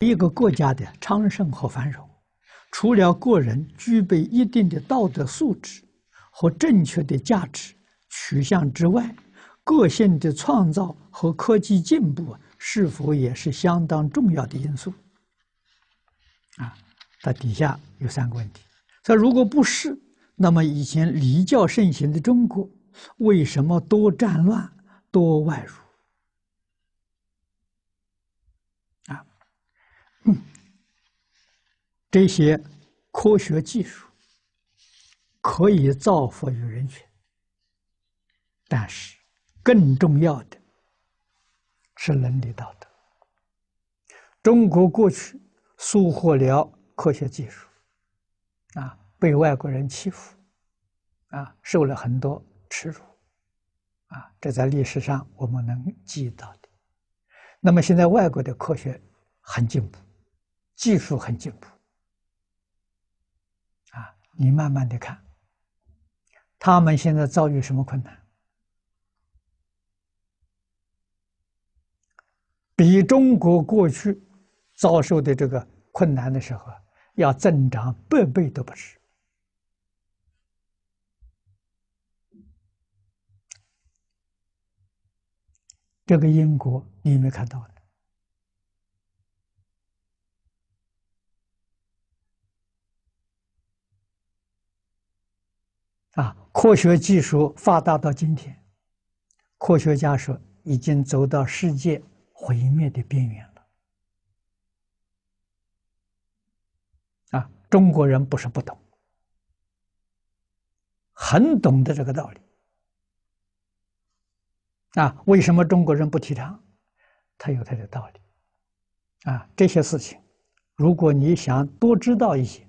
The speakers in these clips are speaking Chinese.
一个国家的昌盛和繁荣，除了个人具备一定的道德素质和正确的价值取向之外，个性的创造和科技进步是否也是相当重要的因素？啊，它底下有三个问题。说如果不是，那么以前礼教盛行的中国，为什么多战乱、多外辱？嗯，这些科学技术可以造福于人群，但是更重要的是伦理道德。中国过去收获了科学技术，啊，被外国人欺负，啊，受了很多耻辱，啊，这在历史上我们能记到的。那么现在外国的科学很进步。技术很进步，啊，你慢慢的看，他们现在遭遇什么困难？比中国过去遭受的这个困难的时候要增长百倍都不止。这个英国你有没有看到？啊，科学技术发达到今天，科学家说已经走到世界毁灭的边缘了。啊，中国人不是不懂，很懂得这个道理。啊，为什么中国人不提倡？他有他的道理。啊，这些事情，如果你想多知道一些，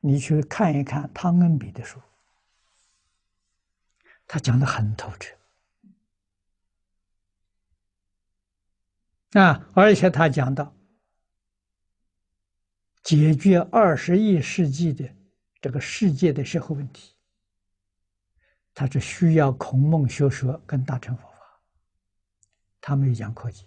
你去看一看汤恩比的书。他讲得很透彻啊，而且他讲到解决二十一世纪的这个世界的社会问题，他是需要孔孟学说跟大乘佛法，他没有讲科技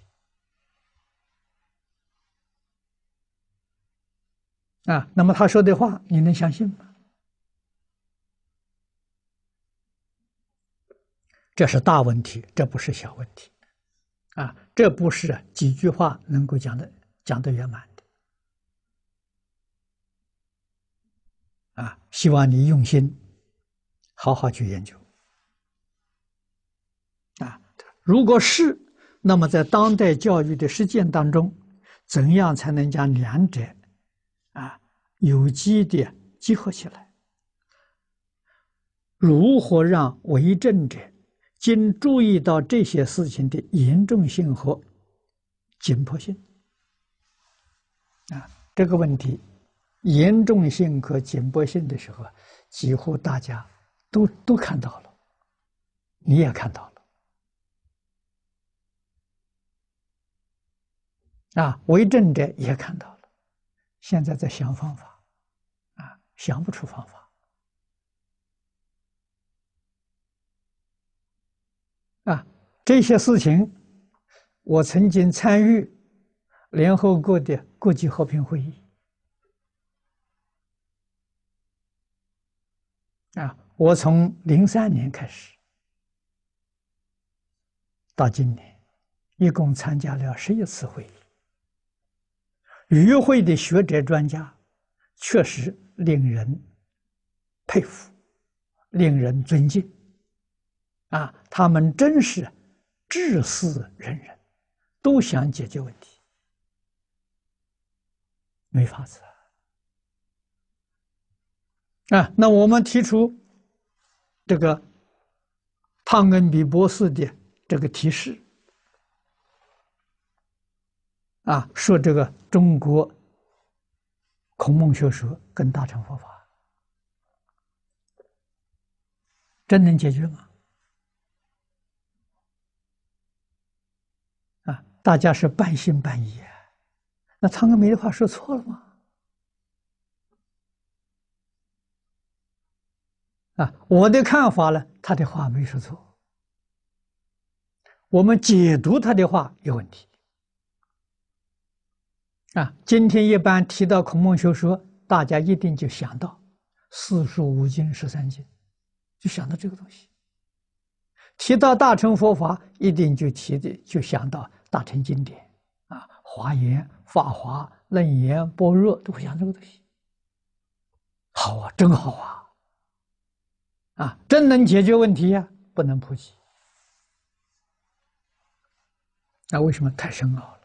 啊。那么他说的话，你能相信吗？这是大问题，这不是小问题，啊，这不是几句话能够讲的讲得圆满的，啊，希望你用心，好好去研究，啊，如果是，那么在当代教育的实践当中，怎样才能将两者，啊，有机的结合起来？如何让为政者？经注意到这些事情的严重性和紧迫性，啊，这个问题严重性和紧迫性的时候，几乎大家都都看到了，你也看到了，啊，为政者也看到了，现在在想方法，啊，想不出方法。啊，这些事情，我曾经参与联合国的国际和平会议。啊，我从零三年开始到今年，一共参加了十一次会议。与会的学者专家确实令人佩服，令人尊敬。啊，他们真是志思仁人，都想解决问题，没法子啊！那我们提出这个汤恩比博士的这个提示啊，说这个中国孔孟学说跟大乘佛法真能解决吗？大家是半信半疑，那汤恩比的话说错了吗？啊，我的看法呢，他的话没说错，我们解读他的话有问题，啊，今天一般提到孔孟学说，大家一定就想到四书五经十三经，就想到这个东西。提到大乘佛法，一定就提的就想到大乘经典啊，华严、法华、楞严、般若，都会想这个东西。好啊，真好啊！啊，真能解决问题呀，不能普及。那为什么太深奥了？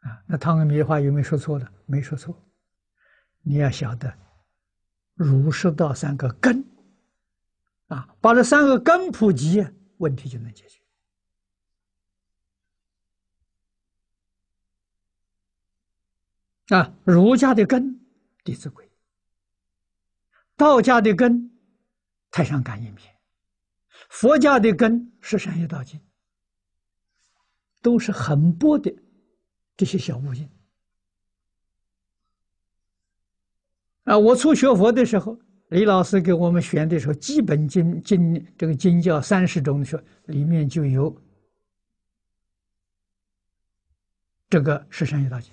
啊，那汤恩比的话有没有说错的？没说错。你要晓得，儒释道三个根，啊，把这三个根普及，问题就能解决。啊，儒家的根《弟子规》，道家的根《太上感应篇》，佛家的根《十善业道经》，都是很薄的。这些小物件啊！我初学佛的时候，李老师给我们选的时候，基本经经这个经教三十种的时候，里面就有这个《十善业道经》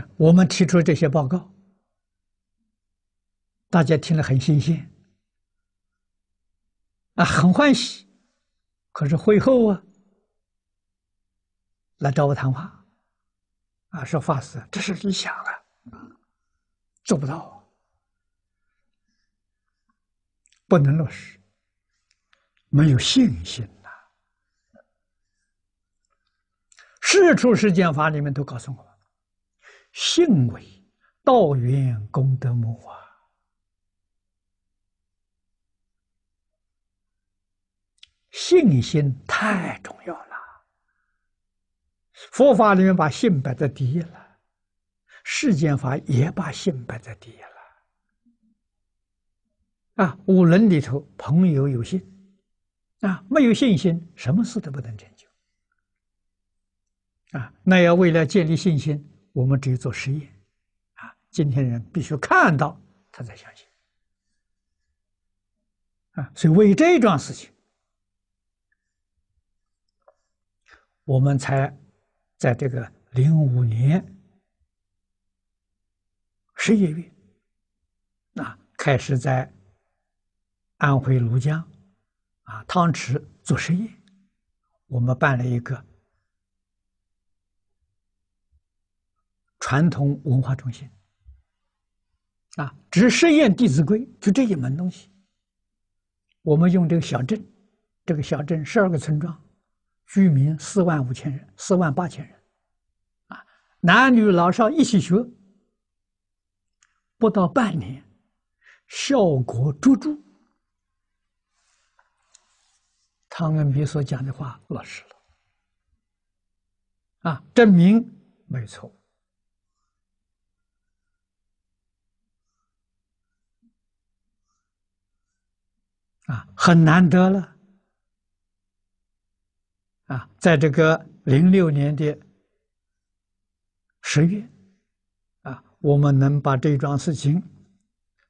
啊。我们提出这些报告，大家听了很新鲜。啊，很欢喜，可是会后啊，来找我谈话，啊，说法师，这是你想了，做不到，不能落实，没有信心呐、啊。世出世间法里面都告诉我，信为道源功德母啊。信心太重要了，佛法里面把信摆在第一了，世间法也把信摆在第一了。啊，五伦里头，朋友有信，啊，没有信心，什么事都不能成就。啊，那要为了建立信心，我们只有做实验。啊，今天人必须看到，他才相信。啊，所以为这桩事情。我们才在这个零五年十一月，啊，开始在安徽庐江啊汤池做实验。我们办了一个传统文化中心，啊，只实验《弟子规》，就这一门东西。我们用这个小镇，这个小镇十二个村庄。居民四万五千人，四万八千人，啊，男女老少一起学，不到半年，效果卓著。汤恩比所讲的话落实了，啊，证明没错，啊，很难得了。啊，在这个零六年的十月，啊，我们能把这桩事情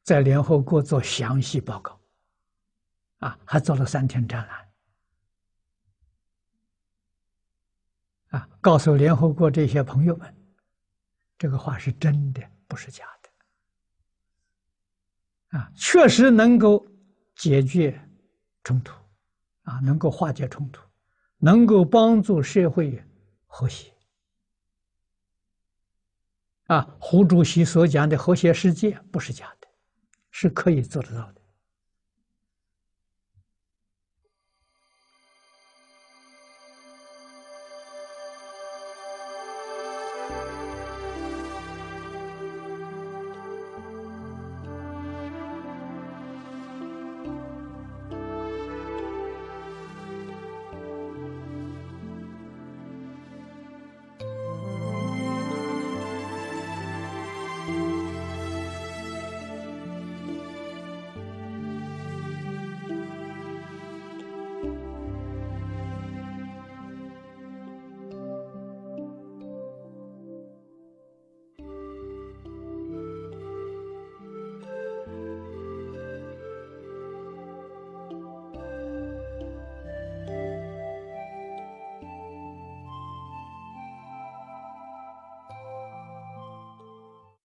在联合国做详细报告，啊，还做了三天展览，啊，告诉联合国这些朋友们，这个话是真的，不是假的，啊，确实能够解决冲突，啊，能够化解冲突。能够帮助社会和谐啊！胡主席所讲的和谐世界不是假的，是可以做得到的。